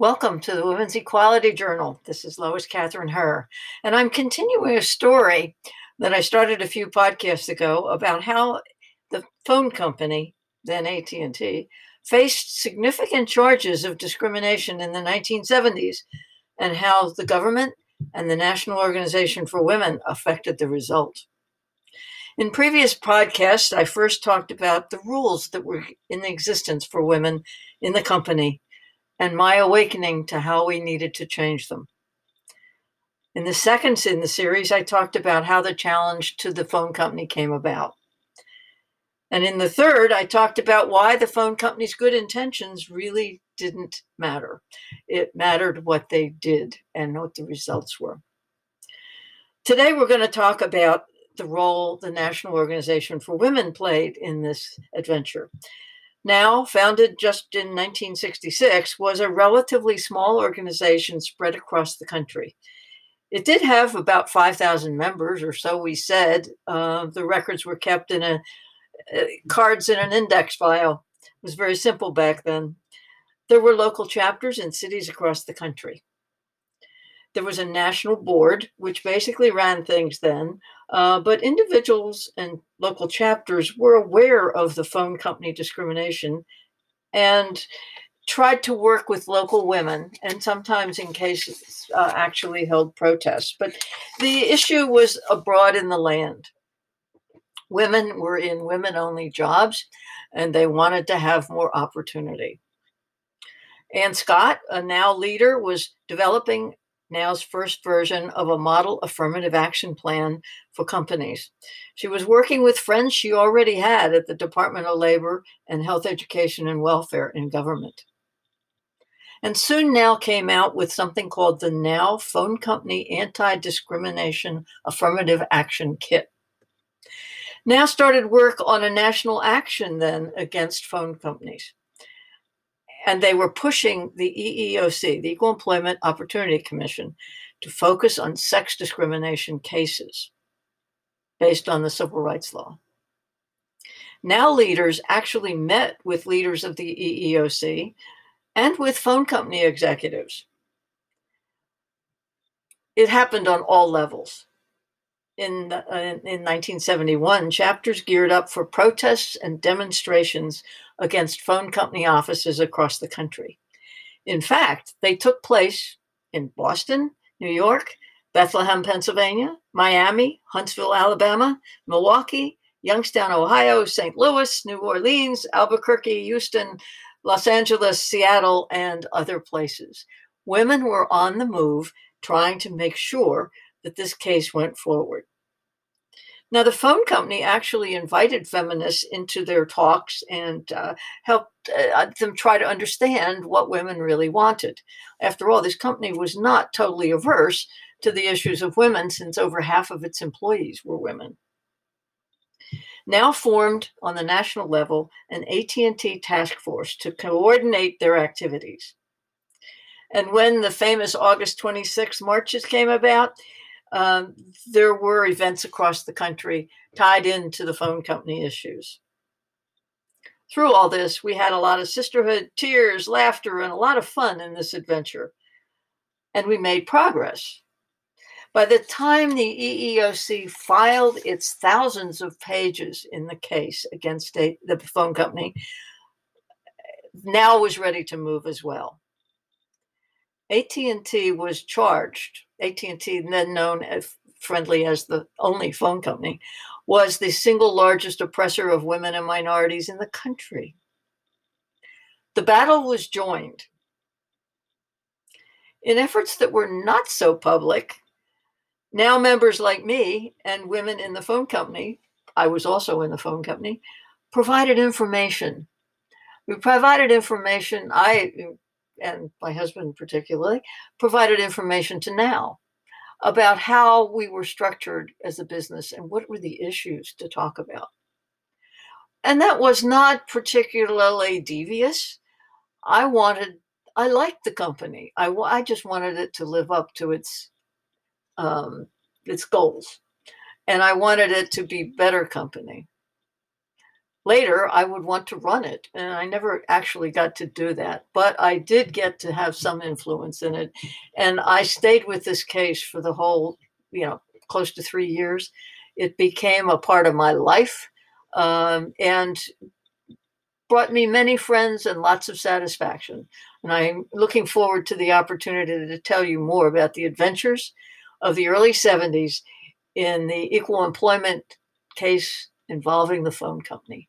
Welcome to the Women's Equality Journal. This is Lois Kathryn Herr, and I'm continuing a story that I started a few podcasts ago about how the phone company, then AT&T, faced significant charges of discrimination in the 1970s and how the government and the National Organization for Women affected the result. In previous podcasts, I first talked about the rules that were in existence for women in the company and my awakening to how we needed to change them. In the second in the series, I talked about how the challenge to the phone company came about. And in the third, I talked about why the phone company's good intentions really didn't matter. It mattered what they did and what the results were. Today, we're going to talk about the role the National Organization for Women played in this adventure now founded just in 1966, was a relatively small organization spread across the country. It did have about 5,000 members, or so we said. Uh, the records were kept in a uh, cards in an index file. It was very simple back then. There were local chapters in cities across the country. There was a national board, which basically ran things then, uh, but individuals and local chapters were aware of the phone company discrimination and tried to work with local women and sometimes in cases uh, actually held protests. But the issue was abroad in the land. Women were in women only jobs and they wanted to have more opportunity. Ann Scott, a NOW leader, was developing NOW's first version of a model affirmative action plan for companies. She was working with friends she already had at the Department of Labor and Health Education and Welfare in government. And soon NOW came out with something called the NOW Phone Company Anti Discrimination Affirmative Action Kit. NOW started work on a national action then against phone companies and they were pushing the EEOC, the Equal Employment Opportunity Commission, to focus on sex discrimination cases based on the civil rights law. Now, leaders actually met with leaders of the EEOC and with phone company executives. It happened on all levels. In, uh, in 1971, chapters geared up for protests and demonstrations against phone company offices across the country. In fact, they took place in Boston, New York, Bethlehem, Pennsylvania, Miami, Huntsville, Alabama, Milwaukee, Youngstown, Ohio, St. Louis, New Orleans, Albuquerque, Houston, Los Angeles, Seattle, and other places. Women were on the move trying to make sure that this case went forward. Now, the phone company actually invited feminists into their talks and uh, helped uh, them try to understand what women really wanted. After all, this company was not totally averse to the issues of women since over half of its employees were women. NOW formed on the national level an AT&T task force to coordinate their activities. And when the famous August 26 marches came about, um, there were events across the country tied into the phone company issues. Through all this, we had a lot of sisterhood, tears, laughter, and a lot of fun in this adventure. And we made progress. By the time the EEOC filed its thousands of pages in the case against the phone company, NOW was ready to move as well. AT&T was charged AT&T, then known as friendly as the only phone company, was the single largest oppressor of women and minorities in the country. The battle was joined. In efforts that were not so public, NOW members like me and women in the phone company, I was also in the phone company, provided information. We provided information. I and my husband particularly, provided information to NOW about how we were structured as a business and what were the issues to talk about. And that was not particularly devious. I wanted, I liked the company. I, I just wanted it to live up to its um, its goals, and I wanted it to be better company. Later I would want to run it. And I never actually got to do that, but I did get to have some influence in it. And I stayed with this case for the whole, you know, close to three years. It became a part of my life um, and brought me many friends and lots of satisfaction. And I'm looking forward to the opportunity to tell you more about the adventures of the early 70s in the equal employment case involving the phone company.